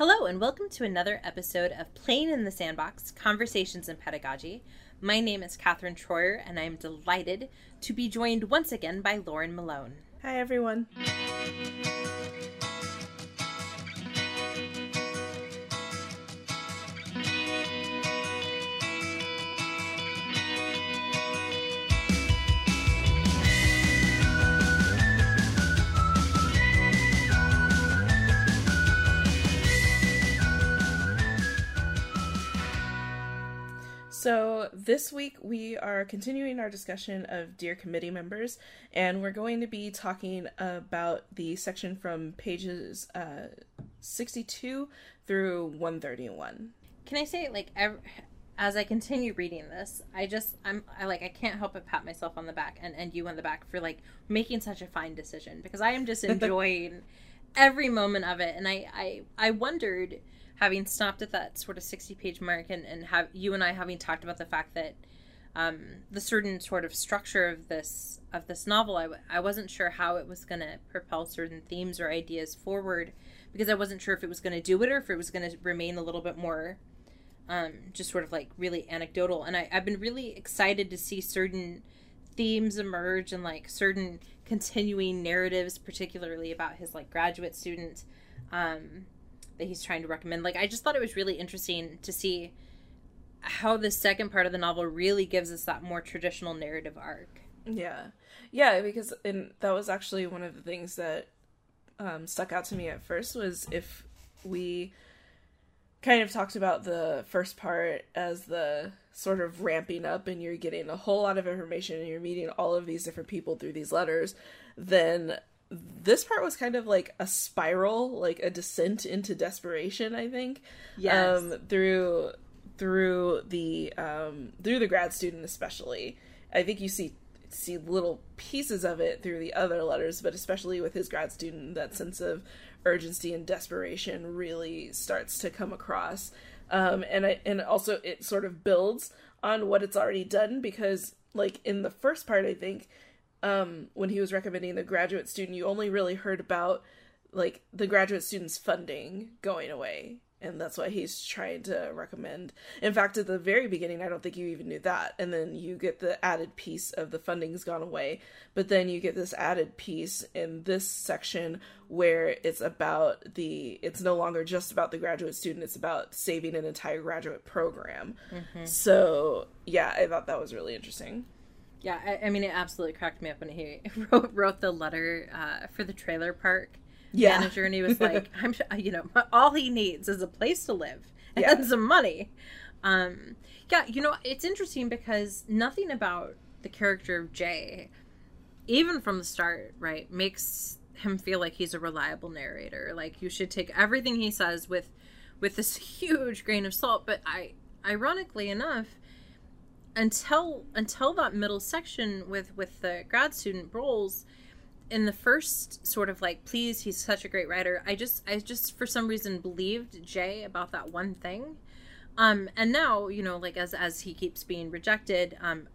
Hello, and welcome to another episode of Playing in the Sandbox Conversations in Pedagogy. My name is Catherine Troyer, and I am delighted to be joined once again by Lauren Malone. Hi, everyone. So, this week we are continuing our discussion of Dear Committee members, and we're going to be talking about the section from pages uh, 62 through 131. Can I say, like, as I continue reading this, I just, I'm, I like, I can't help but pat myself on the back and, and you on the back for, like, making such a fine decision because I am just enjoying every moment of it. And I, I, I wondered having stopped at that sort of 60 page mark and, and have you and I having talked about the fact that um, the certain sort of structure of this of this novel I w- I wasn't sure how it was going to propel certain themes or ideas forward because I wasn't sure if it was going to do it or if it was going to remain a little bit more um, just sort of like really anecdotal. And I, I've been really excited to see certain themes emerge and like certain continuing narratives particularly about his like graduate student um, that he's trying to recommend. Like I just thought it was really interesting to see how the second part of the novel really gives us that more traditional narrative arc. Yeah. Yeah, because and that was actually one of the things that um, stuck out to me at first was if we kind of talked about the first part as the sort of ramping up and you're getting a whole lot of information and you're meeting all of these different people through these letters, then this part was kind of like a spiral, like a descent into desperation, I think. Yes. Um, through through the um through the grad student especially. I think you see see little pieces of it through the other letters, but especially with his grad student, that sense of urgency and desperation really starts to come across. Um, and I, and also it sort of builds on what it's already done because like in the first part, I think um, when he was recommending the graduate student, you only really heard about like the graduate student's funding going away. And that's why he's trying to recommend. In fact, at the very beginning, I don't think you even knew that. And then you get the added piece of the funding's gone away. But then you get this added piece in this section where it's about the, it's no longer just about the graduate student, it's about saving an entire graduate program. Mm-hmm. So, yeah, I thought that was really interesting. Yeah, I, I, mean, it absolutely cracked me up when he wrote, wrote the letter uh, for the trailer park yeah. manager, and he was like, "I'm, you know, all he needs is a place to live and yeah. some money." Um, yeah, you know, it's interesting because nothing about the character of Jay, even from the start, right, makes him feel like he's a reliable narrator. Like you should take everything he says with, with this huge grain of salt. But I, ironically enough until until that middle section with with the grad student roles in the first sort of like please he's such a great writer i just i just for some reason believed jay about that one thing. Um and now you know like as as he keeps being rejected um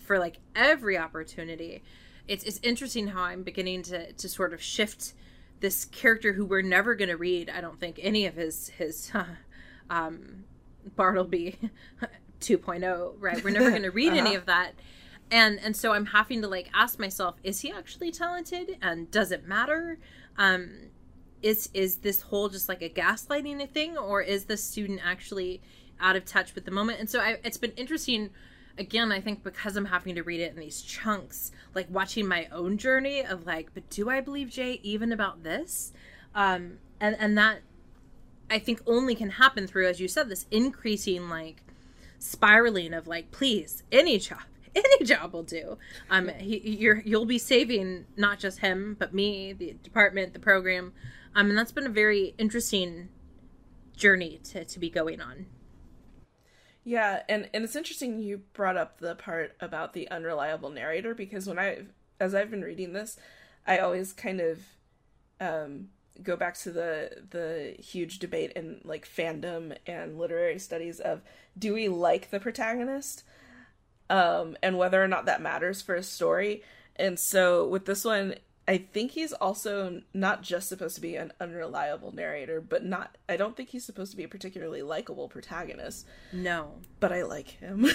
for like every opportunity it's it's interesting how i'm beginning to to sort of shift this character who we're never going to read i don't think any of his his uh, um bartleby 2.0, right? We're never going to read uh-huh. any of that. And and so I'm having to like ask myself, is he actually talented and does it matter? Um is is this whole just like a gaslighting thing or is the student actually out of touch with the moment? And so I, it's been interesting again, I think because I'm having to read it in these chunks, like watching my own journey of like, but do I believe Jay even about this? Um, and and that I think only can happen through, as you said, this increasing like spiraling of like, please, any job, any job will do. Um, he, you're you'll be saving not just him but me, the department, the program. Um, and that's been a very interesting journey to to be going on. Yeah, and and it's interesting you brought up the part about the unreliable narrator because when I as I've been reading this, I always kind of um go back to the the huge debate in like fandom and literary studies of do we like the protagonist? Um and whether or not that matters for a story. And so with this one I think he's also not just supposed to be an unreliable narrator, but not I don't think he's supposed to be a particularly likable protagonist. No. But I like him.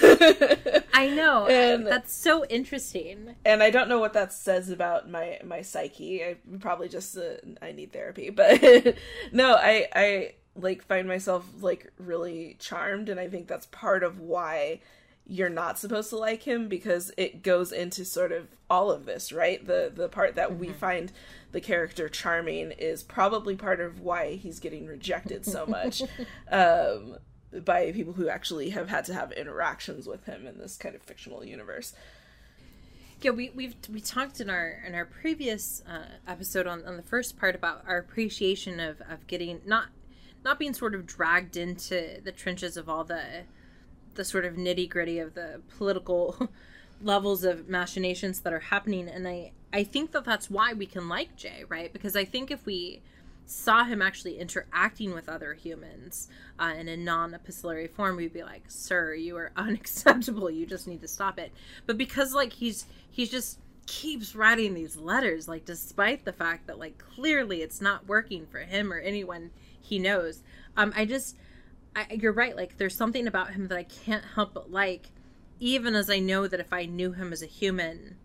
I know. And that's so interesting. And I don't know what that says about my my psyche. I probably just uh, I need therapy, but no, I I like find myself like really charmed and I think that's part of why you're not supposed to like him because it goes into sort of all of this, right? The the part that mm-hmm. we find the character charming is probably part of why he's getting rejected so much um, by people who actually have had to have interactions with him in this kind of fictional universe. Yeah, we we've we talked in our in our previous uh, episode on, on the first part about our appreciation of of getting not not being sort of dragged into the trenches of all the the sort of nitty gritty of the political levels of machinations that are happening and i i think that that's why we can like jay right? Because i think if we saw him actually interacting with other humans uh, in a non-epistolary form we'd be like sir you are unacceptable. You just need to stop it. But because like he's he's just keeps writing these letters like despite the fact that like clearly it's not working for him or anyone he knows um i just I, you're right. Like, there's something about him that I can't help but like, even as I know that if I knew him as a human,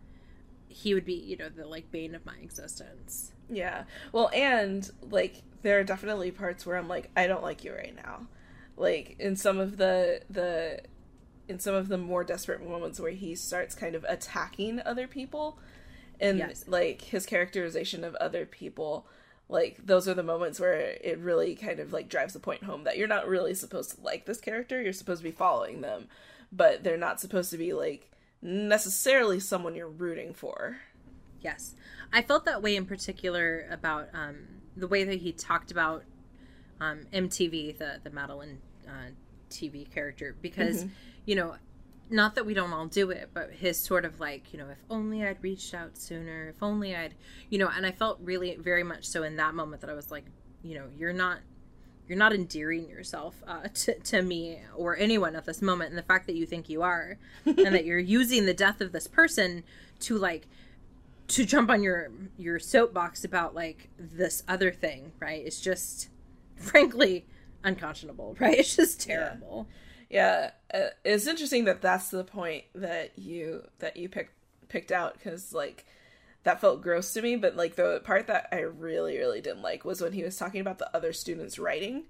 he would be, you know, the like bane of my existence. Yeah. Well, and like, there are definitely parts where I'm like, I don't like you right now. Like in some of the the in some of the more desperate moments where he starts kind of attacking other people and yes. like his characterization of other people like those are the moments where it really kind of like drives the point home that you're not really supposed to like this character you're supposed to be following them but they're not supposed to be like necessarily someone you're rooting for yes i felt that way in particular about um, the way that he talked about um, mtv the the madeline uh, tv character because mm-hmm. you know not that we don't all do it, but his sort of like, you know, if only I'd reached out sooner, if only I'd, you know, and I felt really very much so in that moment that I was like, you know, you're not you're not endearing yourself uh, to, to me or anyone at this moment. And the fact that you think you are and that you're using the death of this person to like to jump on your your soapbox about like this other thing right it's just frankly unconscionable right? It's just terrible. yeah yeah, uh, it's interesting that that's the point that you that you picked picked out because like that felt gross to me. But like the part that I really really didn't like was when he was talking about the other students writing.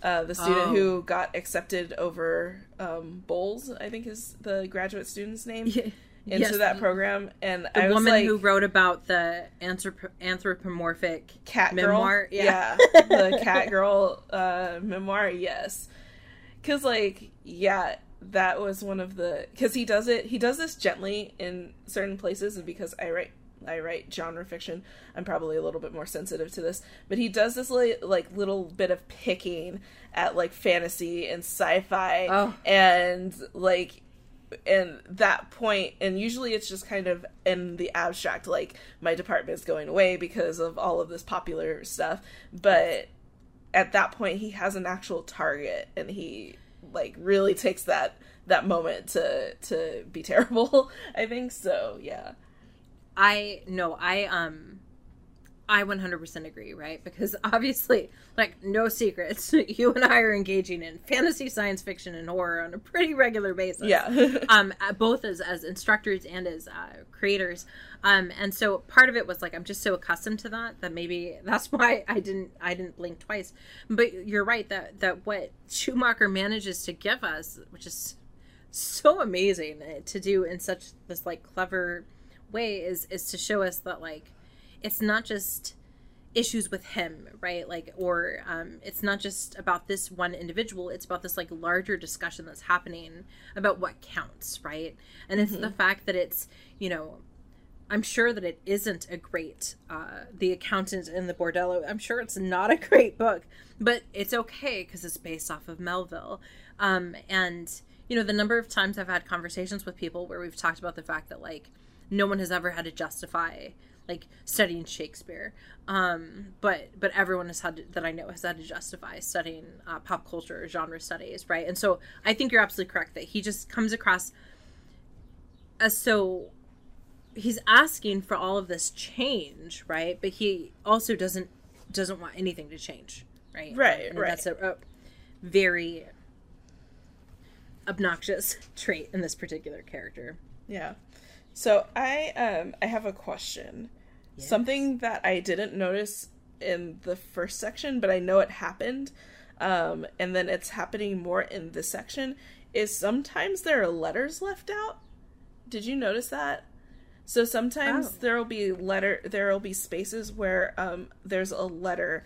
Uh, the student oh. who got accepted over um, Bowles, I think is the graduate student's name. Yeah into yes, that program, and the I woman like, who wrote about the anthrop- anthropomorphic cat memoir, yeah, yeah the cat girl uh, memoir, yes, because like yeah that was one of the because he does it he does this gently in certain places and because i write i write genre fiction i'm probably a little bit more sensitive to this but he does this li- like little bit of picking at like fantasy and sci-fi oh. and like and that point and usually it's just kind of in the abstract like my department is going away because of all of this popular stuff but at that point he has an actual target and he like really takes that that moment to to be terrible i think. So yeah. I no i um I 100% agree, right? Because obviously, like, no secrets, you and I are engaging in fantasy, science fiction, and horror on a pretty regular basis. Yeah. um, both as, as instructors and as uh, creators. Um, and so part of it was like, I'm just so accustomed to that that maybe that's why I didn't, I didn't blink twice. But you're right that, that what Schumacher manages to give us, which is so amazing eh, to do in such this like clever way is, is to show us that like, it's not just issues with him right like or um, it's not just about this one individual it's about this like larger discussion that's happening about what counts right and mm-hmm. it's the mm-hmm. fact that it's you know i'm sure that it isn't a great uh, the accountant in the bordello i'm sure it's not a great book but it's okay because it's based off of melville um, and you know the number of times i've had conversations with people where we've talked about the fact that like no one has ever had to justify like studying Shakespeare. Um, but but everyone has had to, that I know has had to justify studying uh, pop culture genre studies, right? And so I think you're absolutely correct that he just comes across as so he's asking for all of this change, right? But he also doesn't doesn't want anything to change, right? Right, and right. That's a, a very obnoxious trait in this particular character. Yeah. So I um I have a question. Yes. Something that I didn't notice in the first section, but I know it happened. Um, and then it's happening more in this section is sometimes there are letters left out. Did you notice that? So sometimes oh. there'll be letter there'll be spaces where um, there's a letter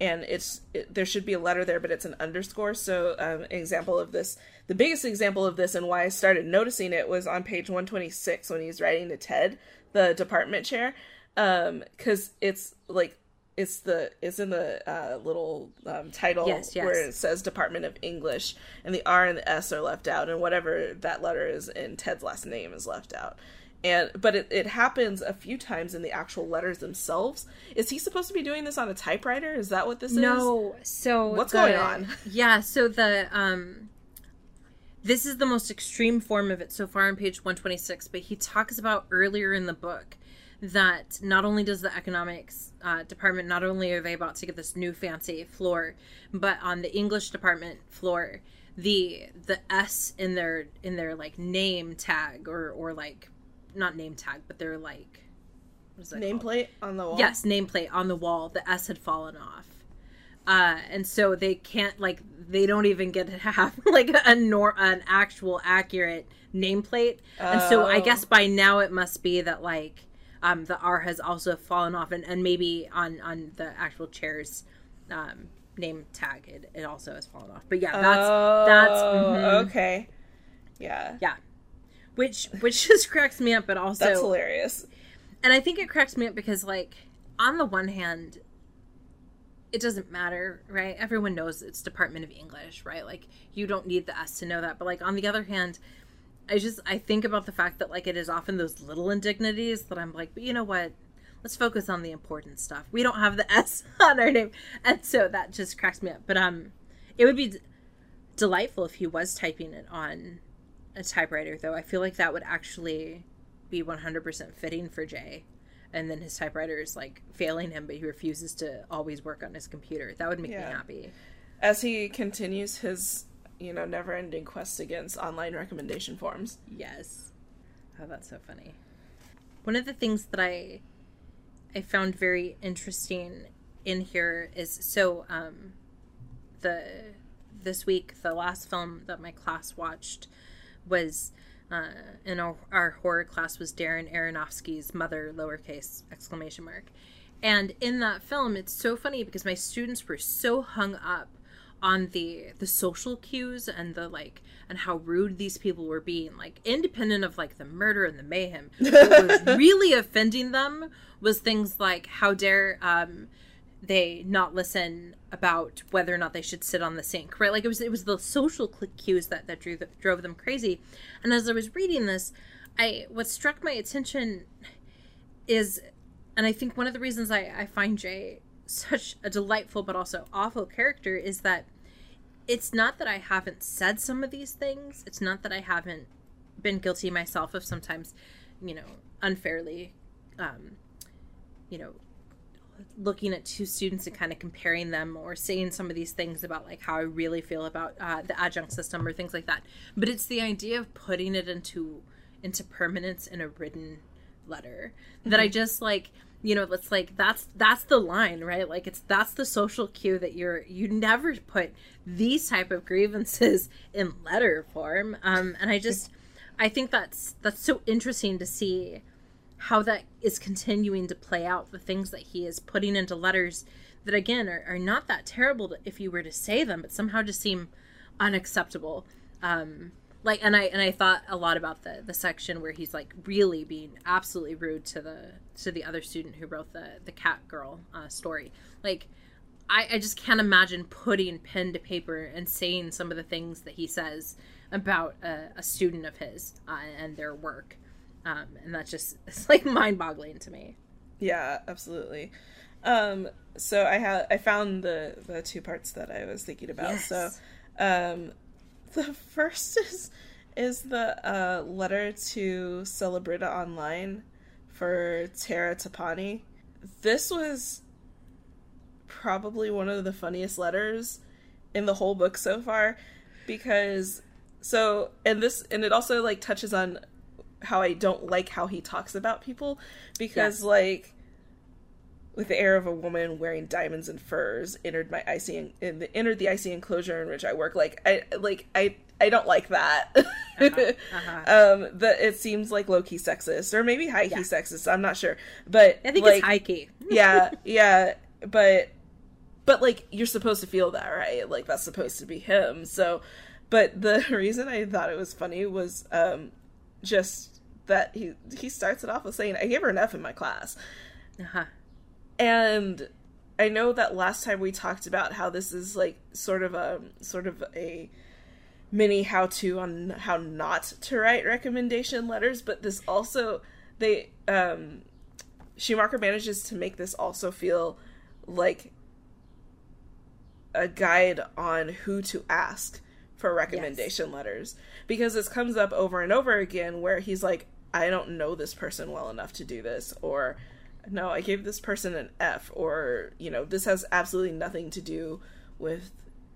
and it's it, there should be a letter there but it's an underscore so um, an example of this the biggest example of this and why i started noticing it was on page 126 when he's writing to ted the department chair because um, it's like it's the it's in the uh, little um, title yes, yes. where it says Department of English, and the R and the S are left out, and whatever that letter is in Ted's last name is left out. And but it, it happens a few times in the actual letters themselves. Is he supposed to be doing this on a typewriter? Is that what this no, is? No. So what's the, going on? Yeah. So the um, this is the most extreme form of it so far on page one twenty six. But he talks about earlier in the book that not only does the economics uh, department not only are they about to get this new fancy floor but on the english department floor the the s in their in their like name tag or or like not name tag but they're like nameplate on the wall? Yes nameplate on the wall. The s had fallen off. Uh and so they can't like they don't even get to have like a nor an actual accurate nameplate. Oh. and so i guess by now it must be that like um, the R has also fallen off, and, and maybe on on the actual chair's um, name tag, it, it also has fallen off. But yeah, that's oh, that's mm-hmm. okay. Yeah, yeah, which which just cracks me up, but also that's hilarious. And I think it cracks me up because, like, on the one hand, it doesn't matter, right? Everyone knows it's Department of English, right? Like, you don't need the S to know that. But like on the other hand, I just I think about the fact that like it is often those little indignities that I'm like, but you know what? Let's focus on the important stuff. We don't have the S on our name, and so that just cracks me up. But um, it would be d- delightful if he was typing it on a typewriter, though. I feel like that would actually be 100% fitting for Jay. And then his typewriter is like failing him, but he refuses to always work on his computer. That would make yeah. me happy. As he continues his you know, never ending quest against online recommendation forms. Yes. Oh, that's so funny. One of the things that I I found very interesting in here is so um the this week the last film that my class watched was uh, in our, our horror class was Darren Aronofsky's Mother lowercase exclamation mark. And in that film, it's so funny because my students were so hung up on the the social cues and the like and how rude these people were being like independent of like the murder and the mayhem. What was really offending them was things like how dare um they not listen about whether or not they should sit on the sink right? Like it was it was the social cues that that drew the, drove them crazy. And as i was reading this i what struck my attention is and i think one of the reasons i i find jay such a delightful but also awful character is that it's not that I haven't said some of these things. It's not that I haven't been guilty myself of sometimes, you know, unfairly, um, you know, looking at two students and kind of comparing them or saying some of these things about like how I really feel about uh, the adjunct system or things like that. But it's the idea of putting it into into permanence in a written letter mm-hmm. that I just like you know it's like that's that's the line right? Like it's that's the social cue that you're you never put these type of grievances in letter form. Um and i just i think that's that's so interesting to see how that is continuing to play out the things that he is putting into letters that again are, are not that terrible if you were to say them but somehow just seem unacceptable. Um like and i and i thought a lot about the the section where he's like really being absolutely rude to the to the other student who wrote the the cat girl uh, story. Like I, I just can't imagine putting pen to paper and saying some of the things that he says about a, a student of his uh, and their work. Um, and that's just it's like mind-boggling to me. Yeah absolutely. Um, so i had i found the the two parts that i was thinking about. Yes. so um, the first is is the uh, letter to Celebrita Online for Tara Tapani. This was probably one of the funniest letters in the whole book so far because so and this and it also like touches on how I don't like how he talks about people because yeah. like with the air of a woman wearing diamonds and furs entered my icy in the entered the icy enclosure in which I work like I like I I don't like that. uh-huh. Uh-huh. um but it seems like low key sexist or maybe high key yeah. sexist, I'm not sure. But I think like, it's high key. yeah, yeah, but but like you're supposed to feel that, right? Like that's supposed to be him. So but the reason I thought it was funny was um just that he he starts it off with saying, "I gave her an F in my class," uh-huh. and I know that last time we talked about how this is like sort of a sort of a mini how to on how not to write recommendation letters, but this also they um Schumacher manages to make this also feel like a guide on who to ask for recommendation yes. letters because this comes up over and over again where he's like I don't know this person well enough to do this or no, I gave this person an F or, you know, this has absolutely nothing to do with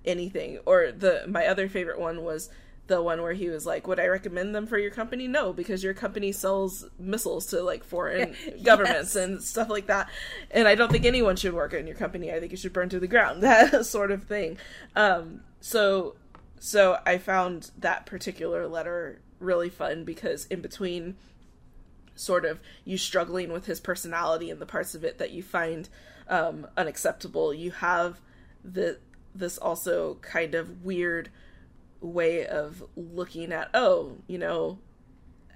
anything. Or the my other favorite one was the one where he was like, "Would I recommend them for your company? No, because your company sells missiles to like foreign governments and stuff like that. And I don't think anyone should work in your company. I think you should burn to the ground." That sort of thing. Um, so so I found that particular letter really fun because in between sort of you struggling with his personality and the parts of it that you find um, unacceptable, you have the this also kind of weird way of looking at oh you know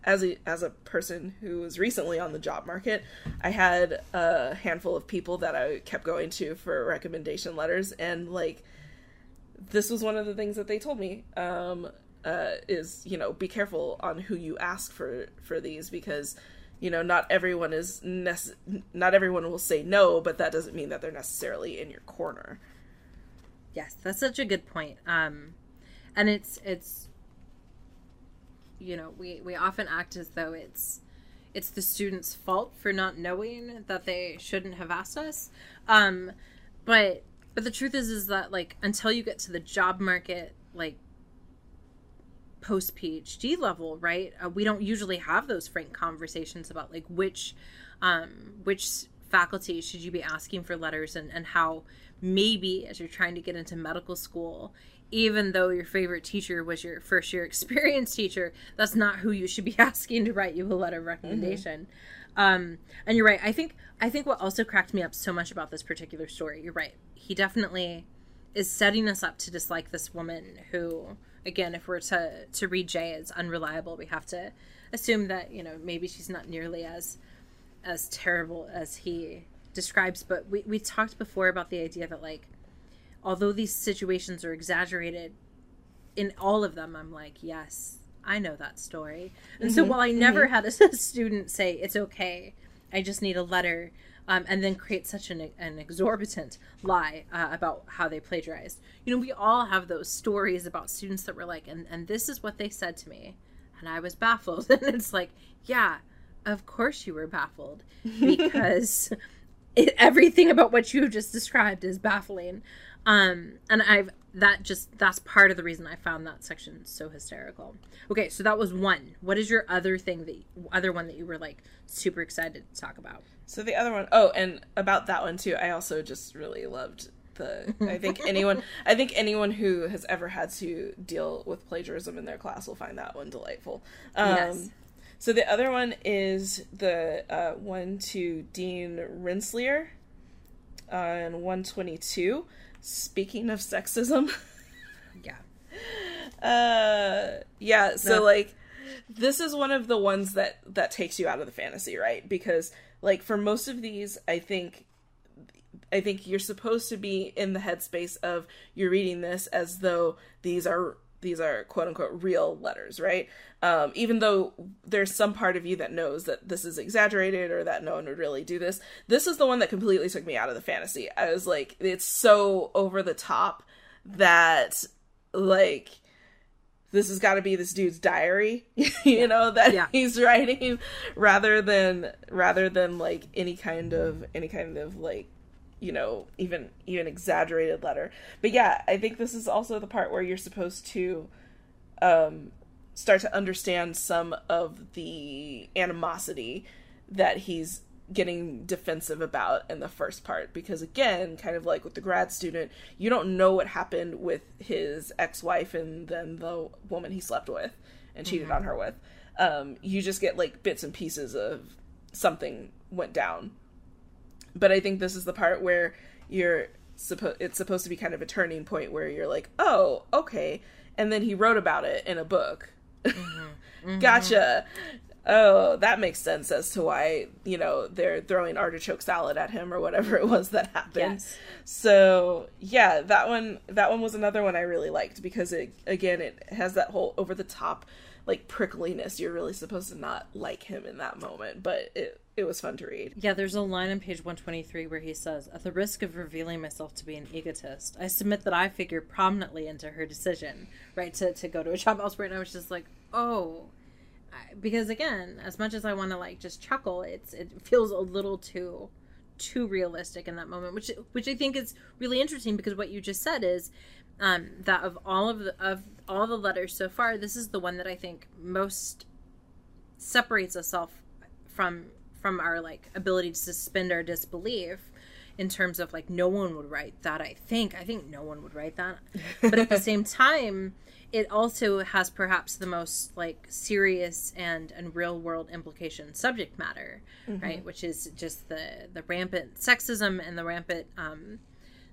as a as a person who was recently on the job market i had a handful of people that i kept going to for recommendation letters. And like this was one of the things that they told me um, uh, is you know be careful on who you ask for for these because you know not everyone is nece- not everyone will say no but that doesn't mean that they're necessarily in your corner yes that's such a good point um and it's it's you know we we often act as though it's it's the student's fault for not knowing that they shouldn't have asked us um but but the truth is is that like until you get to the job market like post PhD level, right? Uh, we don't usually have those frank conversations about like which um, which faculty should you be asking for letters and, and how maybe as you're trying to get into medical school, even though your favorite teacher was your first year experience teacher, that's not who you should be asking to write you a letter of recommendation. Mm-hmm. Um, and you're right. I think I think what also cracked me up so much about this particular story, you're right. He definitely is setting us up to dislike this woman who again, if we're to to read Jay as unreliable, we have to assume that you know maybe she's not nearly as as terrible as he describes. But we we talked before about the idea that like although these situations are exaggerated, in all of them, I'm like, yes, I know that story. And mm-hmm, so while I never mm-hmm. had a, a student say it's okay, I just need a letter um, and then create such an, an exorbitant lie uh, about how they plagiarized. You know, we all have those stories about students that were like, and, and this is what they said to me. And I was baffled. and it's like, yeah, of course you were baffled because it, everything about what you just described is baffling. Um, and I've that just that's part of the reason I found that section so hysterical. Okay, so that was one. What is your other thing that other one that you were like super excited to talk about? So the other one, oh, and about that one too, I also just really loved the. I think anyone, I think anyone who has ever had to deal with plagiarism in their class will find that one delightful. Um, yes. So the other one is the uh, one to Dean Rensselaer on 122. Speaking of sexism. yeah. Uh, yeah. So no. like, this is one of the ones that that takes you out of the fantasy, right? Because like for most of these i think i think you're supposed to be in the headspace of you're reading this as though these are these are quote unquote real letters right? Um, even though there's some part of you that knows that this is exaggerated or that no one would really do this this is the one that completely took me out of the fantasy. I was like it's so over the top that like this has got to be this dude's diary you know that yeah. he's writing rather than rather than like any kind of any kind of like you know even even exaggerated letter. But yeah i think this is also the part where you're supposed to um start to understand some of the animosity that he's getting defensive about in the first part. Because again kind of like with the grad student you don't know what happened with his ex-wife and then the woman he slept with and cheated mm-hmm. on her with. Um, you just get like bits and pieces of something went down but i think this is the part where you're supposed it's supposed to be kind of a turning point where you're like oh okay and then he wrote about it in a book mm-hmm. Mm-hmm. gotcha oh, that makes sense as to why, you know, they're throwing artichoke salad at him or whatever it was that happened. Yes. So, yeah, that one that one was another one I really liked because it again it has that whole over the top like prickliness. You're really supposed to not like him in that moment, but it it was fun to read. Yeah, there's a line on page 123 where he says, At the risk of revealing myself to be an egotist, I submit that I figure prominently into her decision, right, to, to go to a job elsewhere. And I was just like, oh, because again, as much as I want to like just chuckle, it's it feels a little too too realistic in that moment, which which I think is really interesting because what you just said is um, that of all of the of all the letters so far, this is the one that I think most separates itself from from our like ability to suspend our disbelief in terms of like no one would write that i think. I think no one would write that. But at the same time it also has perhaps the most like serious and and real world implication subject matter mm-hmm. right which is just the the rampant sexism and the rampant um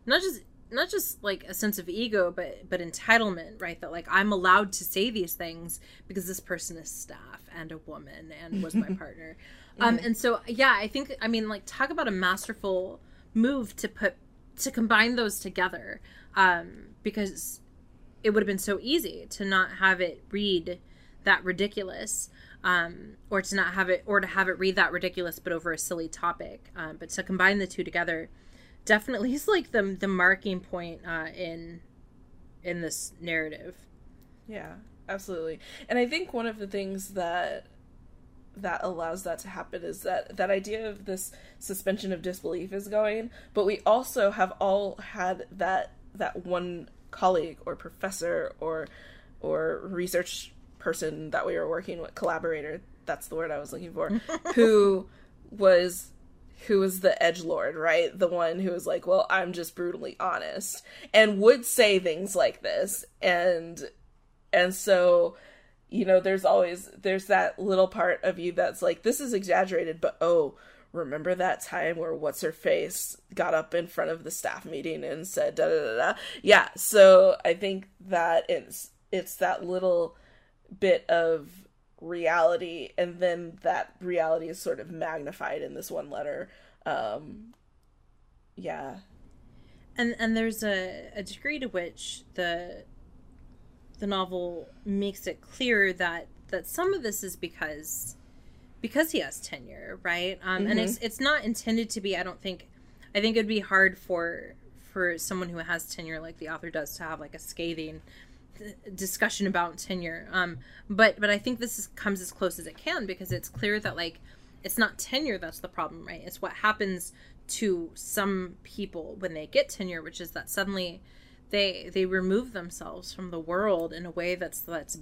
not just not just like a sense of ego but but entitlement right that like i'm allowed to say these things because this person is staff and a woman and was my partner um mm-hmm. and so yeah i think i mean like talk about a masterful move to put to combine those together um because it would have been so easy to not have it read that ridiculous um, or to not have it or to have it read that ridiculous but over a silly topic um, but to combine the two together definitely is like the the marking point uh, in in this narrative. Yeah absolutely. And i think one of the things that that allows that to happen is that that idea of this suspension of disbelief is going but we also have all had that that one colleague or professor or or research person that we were working with collaborator that's the word i was looking for who was who was the edge lord right? The one who was like well i'm just brutally honest and would say things like this. And and so you know there's always there's that little part of you that's like this is exaggerated but oh remember that time where what's her face got up in front of the staff meeting and said da da da da? Yeah so i think that it's it's that little bit of reality and then that reality is sort of magnified in this one letter um yeah and and there's a, a degree to which the the novel makes it clear that that some of this is because because he has tenure, right? Um, mm-hmm. And it's mm-hmm. it's not intended to be. I don't think. I think it'd be hard for for someone who has tenure like the author does to have like a scathing discussion about tenure. Um, but but I think this is, comes as close as it can because it's clear that like it's not tenure that's the problem, right? It's what happens to some people when they get tenure, which is that suddenly they they remove themselves from the world in a way that's that's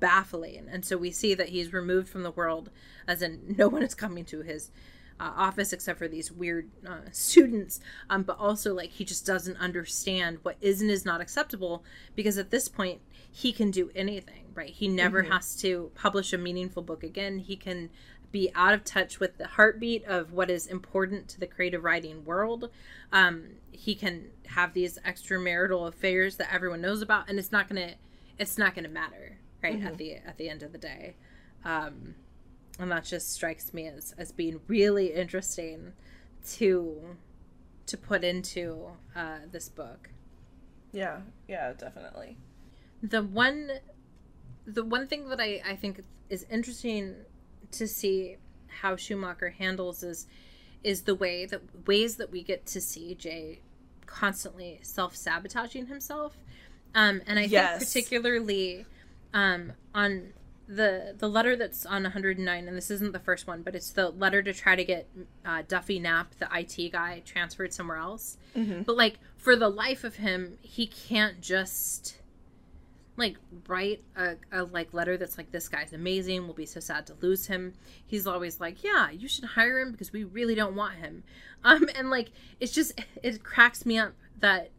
baffling. And so we see that he's removed from the world, as in no one is coming to his uh, office except for these weird uh, students. Um, but also, like, he just doesn't understand what is and is not acceptable because at this point, he can do anything, right? He never mm-hmm. has to publish a meaningful book again. He can be out of touch with the heartbeat of what is important to the creative writing world. Um, he can have these extramarital affairs that everyone knows about, and it's not gonna, it's not gonna matter right mm-hmm. at the at the end of the day um and that just strikes me as as being really interesting to to put into uh this book. Yeah yeah definitely. The one the one thing that i i think is interesting to see how schumacher handles is is the way that ways that we get to see jay constantly self-sabotaging himself. Um and i yes. think particularly um, on the the letter that's on 109, and this isn't the first one, but it's the letter to try to get uh, Duffy Knapp, the IT guy, transferred somewhere else. Mm-hmm. But like for the life of him, he can't just like write a, a like letter that's like this guy's amazing we'll be so sad to lose him he's always like yeah you should hire him because we really don't want him um and like it's just it cracks me up that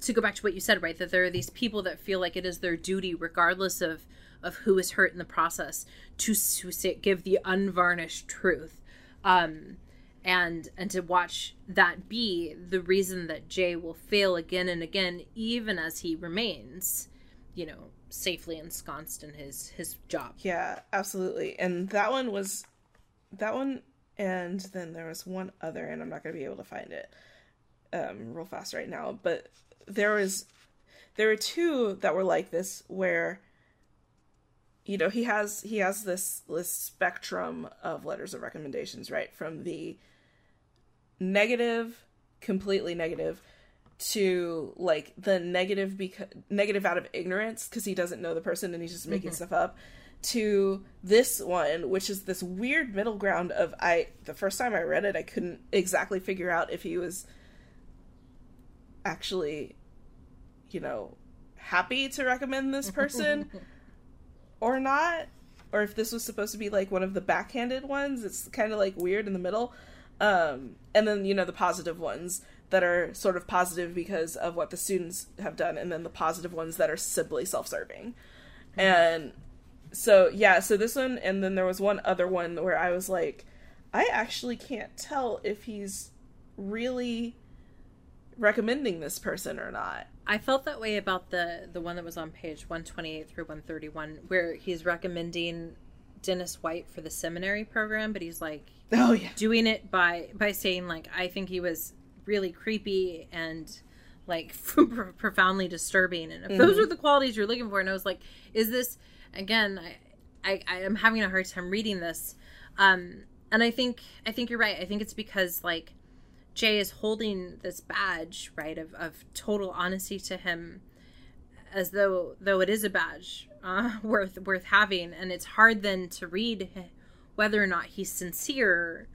to go back to what you said right that there are these people that feel like it is their duty regardless of of who is hurt in the process to, to give the unvarnished truth. Um and and to watch that be the reason that jay will fail again and again even as he remains you know safely ensconced in his his job. Yeah absolutely. And that one was that one and then there was one other and i'm not going to be able to find it um real fast right now but there was there were two that were like this where you know he has he has this this spectrum of letters of recommendations right from the negative completely negative to like the negative because negative out of ignorance because he doesn't know the person and he's just making mm-hmm. stuff up to this one which is this weird middle ground of i the first time i read it i couldn't exactly figure out if he was actually you know happy to recommend this person or not or if this was supposed to be like one of the backhanded ones it's kind of like weird in the middle um and then you know the positive ones that are sort of positive because of what the students have done and then the positive ones that are simply self-serving mm-hmm. and so yeah so this one and then there was one other one where i was like i actually can't tell if he's really recommending this person or not. I felt that way about the the one that was on page 128 through 131 where he's recommending dennis white for the seminary program but he's like oh yeah. doing it by by saying like i think he was really creepy and like profoundly disturbing. And if mm-hmm. those are the qualities you're looking for and i was like is this again I, I i am having a hard time reading this. Um and i think i think you're right. I think it's because like jay is holding this badge right of of total honesty to him as though though it is a badge uh, worth worth having and it's hard then to read whether or not he's sincere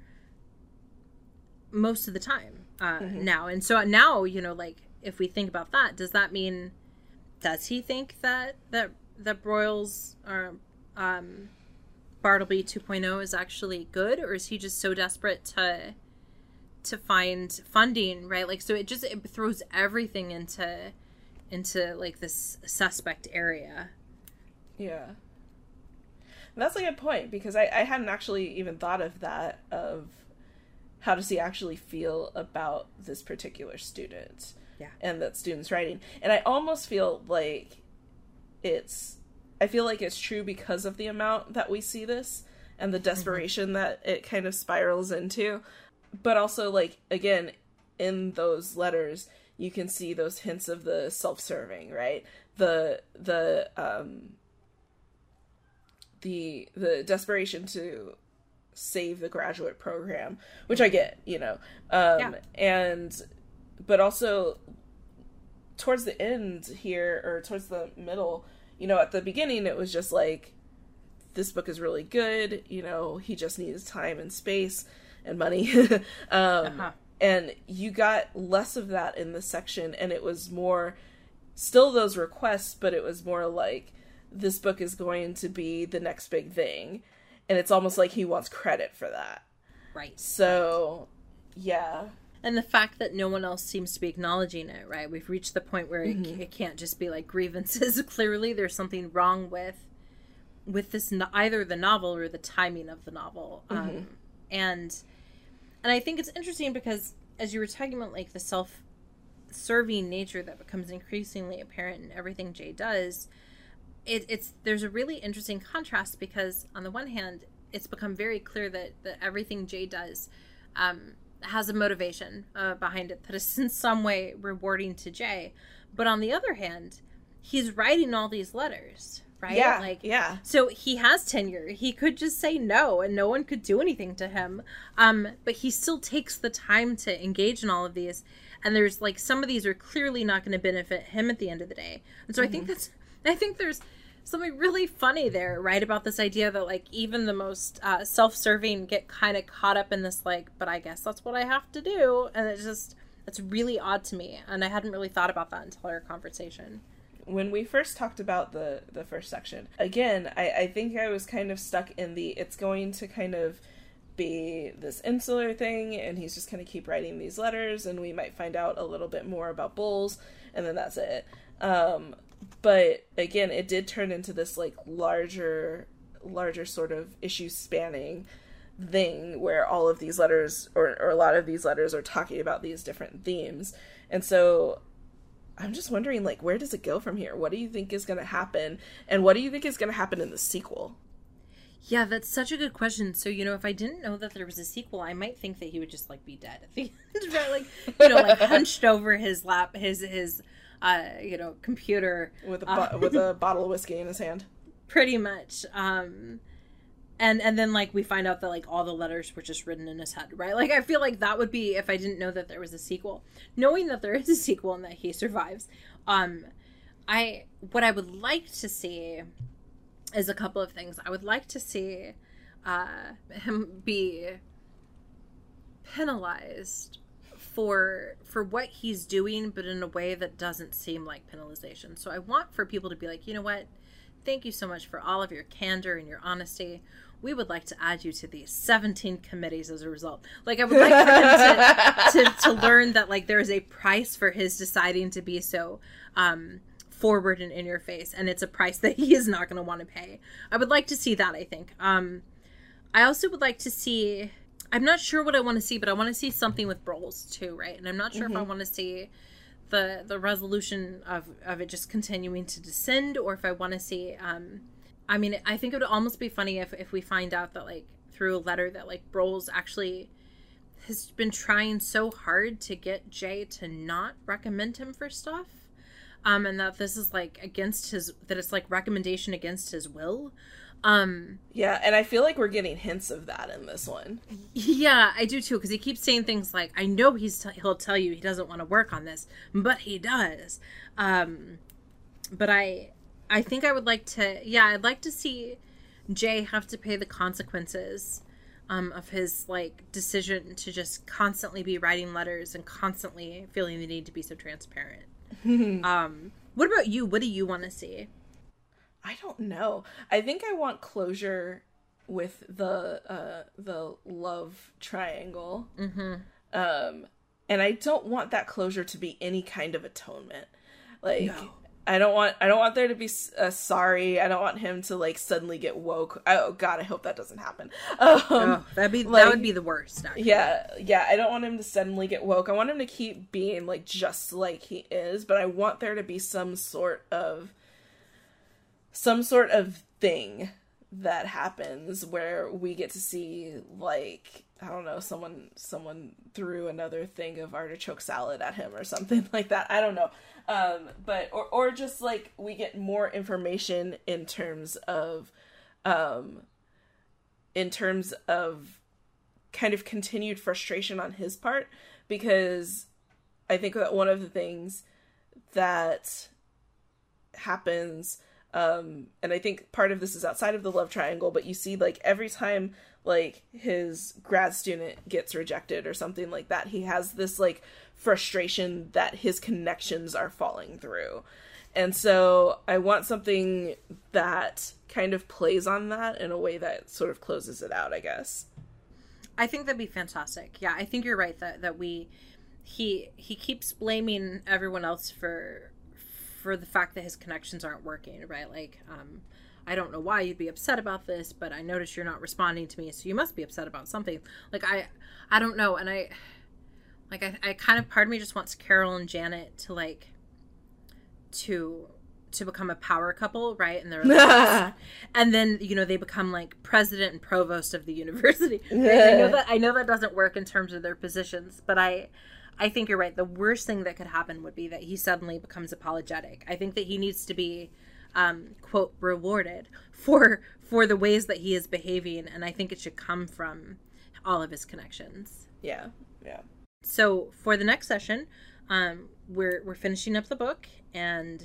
most of the time uh, mm-hmm. now. And so now, you know, like if we think about that, does that mean does he think that that that Broyles or um, Bartleby 2.0 is actually good, or is he just so desperate to to find funding, right? Like, so it just it throws everything into into like this suspect area. Yeah. And that's a good point because I, I hadn't actually even thought of that of how does he actually feel about this particular student yeah and that student's writing and i almost feel like it's i feel like it's true because of the amount that we see this and the mm-hmm. desperation mm-hmm. that it kind of spirals into but also like again in those letters you can see those hints of the self-serving right the the um the the desperation to save the graduate program, which I get, you know. Um, yeah. And, but also towards the end here, or towards the middle, you know, at the beginning, it was just like, this book is really good. You know, he just needs time and space and money. um, uh-huh. And you got less of that in this section, and it was more still those requests, but it was more like this book is going to be the next big thing and it's almost like he wants credit for that. Right. So, yeah. And the fact that no one else seems to be acknowledging it, right? We've reached the point where mm-hmm. it, it, can't just be like grievances. Clearly, there's something wrong with with this either the novel or the timing of the novel. Mm-hmm. Um, and and I think it's interesting because as you were talking about like the self serving nature that becomes increasingly apparent in everything Jay does, it, it's there's a really interesting contrast because on the one hand, it's become very clear that that everything Jay does um, has a motivation uh, behind it that is in some way rewarding to Jay. But on the other hand, he's writing all these letters, right? Yeah, like yeah. So he has tenure. He could just say no, and no one could do anything to him. Um, but he still takes the time to engage in all of these. And there's like some of these are clearly not going to benefit him at the end of the day. And so mm-hmm. I think mm-hmm. that's I think there's something really funny there, right? About this idea that like even the most uh, self-serving get kind of caught up in this like, but I guess that's what I have to do, and it's just it's really odd to me, and I hadn't really thought about that until our conversation. When we first talked about the the first section, again, I, I think I was kind of stuck in the it's going to kind of be this insular thing, and he's just going to keep writing these letters, and we might find out a little bit more about bulls, and then that's it. Um, but again, it did turn into this like larger, larger sort of issue spanning thing where all of these letters or, or a lot of these letters are talking about these different themes and so i'm just wondering like where does it go from here? What do you think is going to happen? And what do you think is going to happen in the sequel? Yeah that's such a good question. So you know if i didn't know that there was a sequel i might think that he would just like be dead at the end right like you know like hunched over his lap his his uh you know computer with a bo- uh, with a bottle of whiskey in his hand. Pretty much um and and then like we find out that like all the letters were just written in his head right? Like i feel like that would be if i didn't know that there was a sequel knowing that there is a sequel and that he survives um i what i would like to see is a couple of things. I would like to see uh him be penalized for for what he's doing but in a way that doesn't seem like penalization. So i want for people to be like you know what? Thank you so much for all of your candor and your honesty we would like to add you to these 17 committees as a result. Like, I would like for him to, to, to, learn that, like, there is a price for his deciding to be so um, forward and in your face, and it's a price that he is not going to want to pay. I would like to see that, I think. Um, I also would like to see. I'm not sure what I want to see, but I want to see something with Browles too, right? And I'm not sure mm-hmm. if I mm-hmm. want to see the the resolution of of it just continuing to descend, or if I want to see um, I mean, I think it would almost be funny if, if we find out that, like, through a letter that, like, Browles actually has been trying so hard to get Jay to not recommend him for stuff. Um, and that this is, like, against his, that it's, like, recommendation against his will. Um, yeah, and I feel like we're getting hints of that in this one. Yeah, I do too, because he keeps saying things like, "I know he's t- he'll tell you he doesn't want to work on this, but he does." Um, but I I think I would like to, yeah, I'd like to see Jay have to pay the consequences um, of his like decision to just constantly be writing letters and constantly feeling the need to be so transparent. um, what about you? What do you want to see? I don't know. I think I want closure with the uh, the love triangle. Mm-hmm. Um, and I don't want that closure to be any kind of atonement. Like no. I don't want I don't want there to be a sorry. I don't want him to like suddenly get woke. Oh God, I hope that doesn't happen. Um, oh, that'd be like, that would be the worst. Actually. Yeah, yeah. I don't want him to suddenly get woke. I want him to keep being like just like he is, but I want there to be some sort of some sort of thing that happens where we get to see like I don't know, someone someone threw another thing of artichoke salad at him or something like that. I don't know. Um, but or or just like we get more information in terms of um in terms of kind of continued frustration on his part because I think that one of the things that happens um and I think part of this is outside of the love triangle but you see like every time like his grad student gets rejected or something like that he has this like frustration that his connections are falling through. And so i want something that kind of plays on that in a way that sort of closes it out i guess. I think that'd be fantastic. Yeah i think you're right that that we he he keeps blaming everyone else for for the fact that his connections aren't working right? Like um I don't know why you'd be upset about this, but I notice you're not responding to me, so you must be upset about something. Like I I don't know, and I like I, I kind of part of me just wants Carol and Janet to like to to become a power couple, right? And they're and then you know they become like president and provost of the university. I know that I know that doesn't work in terms of their positions, but I I think you're right. The worst thing that could happen would be that he suddenly becomes apologetic. I think that he needs to be um, quote rewarded for for the ways that he is behaving, and I think it should come from all of his connections. Yeah, yeah. So for the next session, um, we're we're finishing up the book, and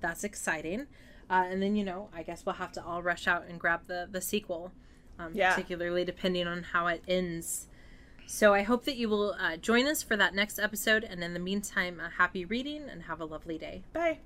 that's exciting. Uh, and then, you know, I guess we'll have to all rush out and grab the, the sequel, um, Yeah. particularly depending on how it ends. So I hope that you will uh, join us for that next episode. And in the meantime, uh, happy reading and have a lovely day. Bye.